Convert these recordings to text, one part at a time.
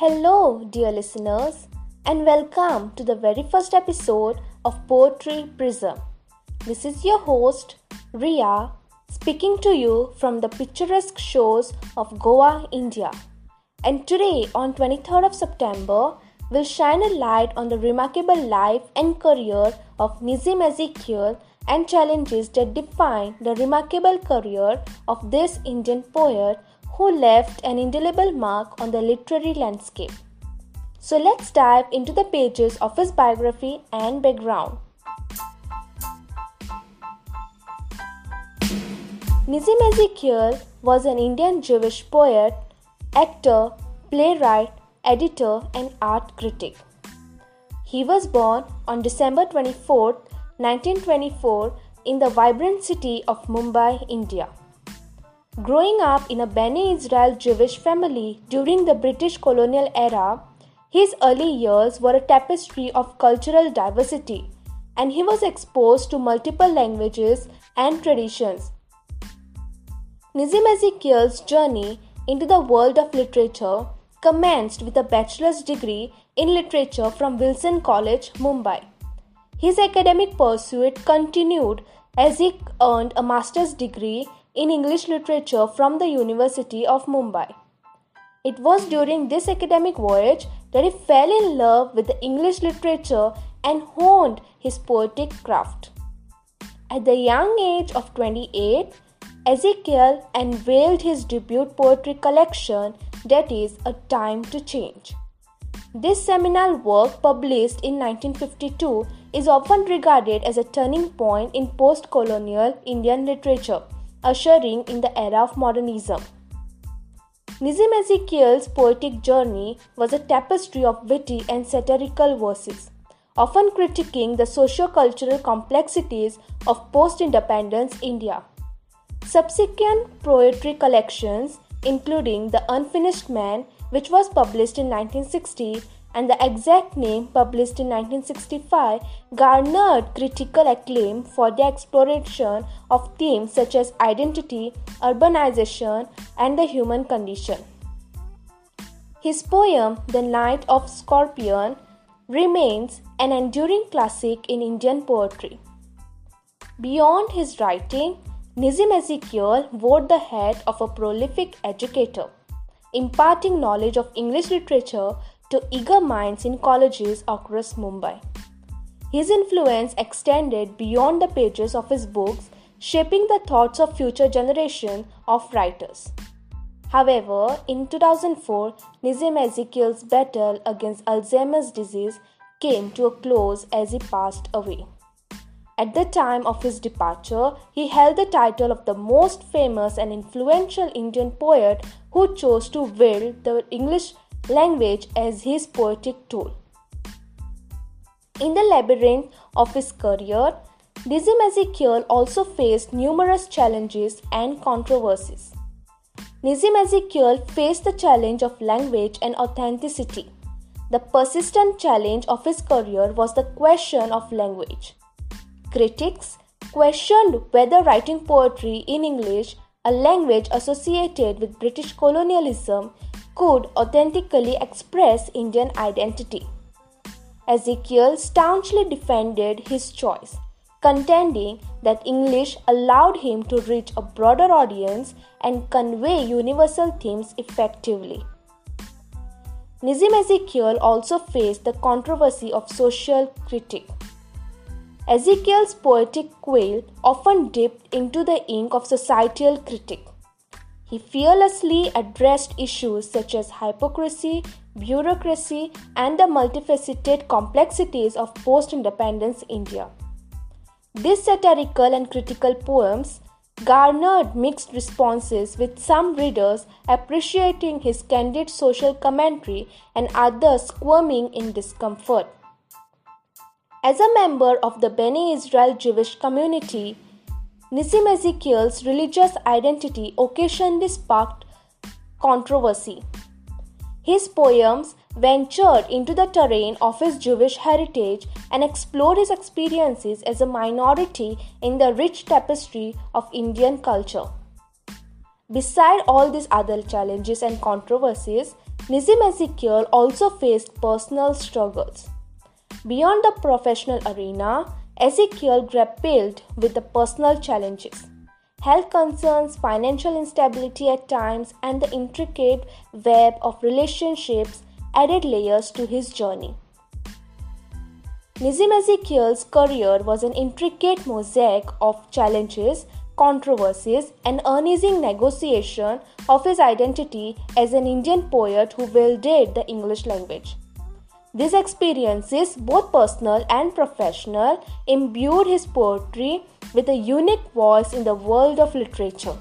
Hello, dear listeners, and welcome to the very first episode of Poetry Prism. This is your host, Riya, speaking to you from the picturesque shores of Goa, India. And today, on 23rd of September, we'll shine a light on the remarkable life and career of Nissim Ezekiel and challenges that define the remarkable career of this Indian poet who left an indelible mark on the literary landscape. So let's dive into the pages of his biography and background. Nissim Ezekiel was an Indian Jewish poet, actor, playwright, editor, and art critic. He was born on December 24, 1924, in the vibrant city of Mumbai, India. Growing up in a Bene Israel Jewish family during the British colonial era, his early years were a tapestry of cultural diversity, and he was exposed to multiple languages and traditions. Nissim Ezekiel's journey into the world of literature commenced with a bachelor's degree in literature from Wilson College, Mumbai. His academic pursuit continued as he earned a master's degree in English literature from the University of Mumbai. It was during this academic voyage that he fell in love with the English literature and honed his poetic craft. At the young age of 28, Ezekiel unveiled his debut poetry collection that is A Time to Change. This seminal work, published in 1952, is often regarded as a turning point in post colonial Indian literature ushering in the era of modernism. Nissim Ezekiel's poetic journey was a tapestry of witty and satirical verses, often critiquing the socio-cultural complexities of post-independence India. Subsequent poetry collections, including The Unfinished Man, which was published in 1960, and the exact name, published in 1965, garnered critical acclaim for the exploration of themes such as identity, urbanization, and the human condition. His poem, The Night of Scorpion, remains an enduring classic in Indian poetry. Beyond his writing, Nissim Ezekiel wore the hat of a prolific educator, imparting knowledge of English literature to eager minds in colleges across Mumbai. His influence extended beyond the pages of his books, shaping the thoughts of future generations of writers. However, in 2004, Nissim Ezekiel's battle against Alzheimer's disease came to a close as he passed away. At the time of his departure, he held the title of the most famous and influential Indian poet who chose to wield the English language as his poetic tool. In the labyrinth of his career, Nissim Ezekiel also faced numerous challenges and controversies. Nissim Ezekiel faced the challenge of language and authenticity. The persistent challenge of his career was the question of language. Critics questioned whether writing poetry in English, a language associated with British colonialism, could authentically express Indian identity. Ezekiel staunchly defended his choice, contending that English allowed him to reach a broader audience and convey universal themes effectively. Nissim Ezekiel also faced the controversy of social critique. Ezekiel's poetic quill often dipped into the ink of societal critique. He fearlessly addressed issues such as hypocrisy, bureaucracy, and the multifaceted complexities of post independence India. These satirical and critical poems garnered mixed responses, with some readers appreciating his candid social commentary and others squirming in discomfort. As a member of the Bene Israel Jewish community, Nissim Ezekiel's religious identity occasionally sparked controversy. His poems ventured into the terrain of his Jewish heritage and explored his experiences as a minority in the rich tapestry of Indian culture. Beside all these other challenges and controversies, Nissim Ezekiel also faced personal struggles. Beyond the professional arena, Ezekiel grappled with the personal challenges. Health concerns, financial instability at times, and the intricate web of relationships added layers to his journey. Nissim Ezekiel's career was an intricate mosaic of challenges, controversies, and uneasy negotiation of his identity as an Indian poet who wielded the English language. These experiences, both personal and professional, imbued his poetry with a unique voice in the world of literature.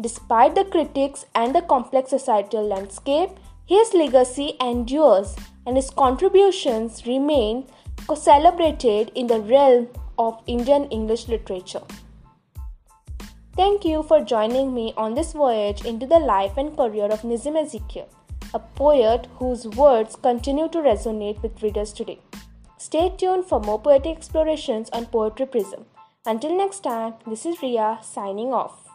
Despite the critics and the complex societal landscape, his legacy endures and his contributions remain celebrated in the realm of Indian English literature. Thank you for joining me on this voyage into the life and career of Nissim Ezekiel, a poet whose words continue to resonate with readers today. Stay tuned for more poetic explorations on Poetry Prism. Until next time, this is Riya signing off.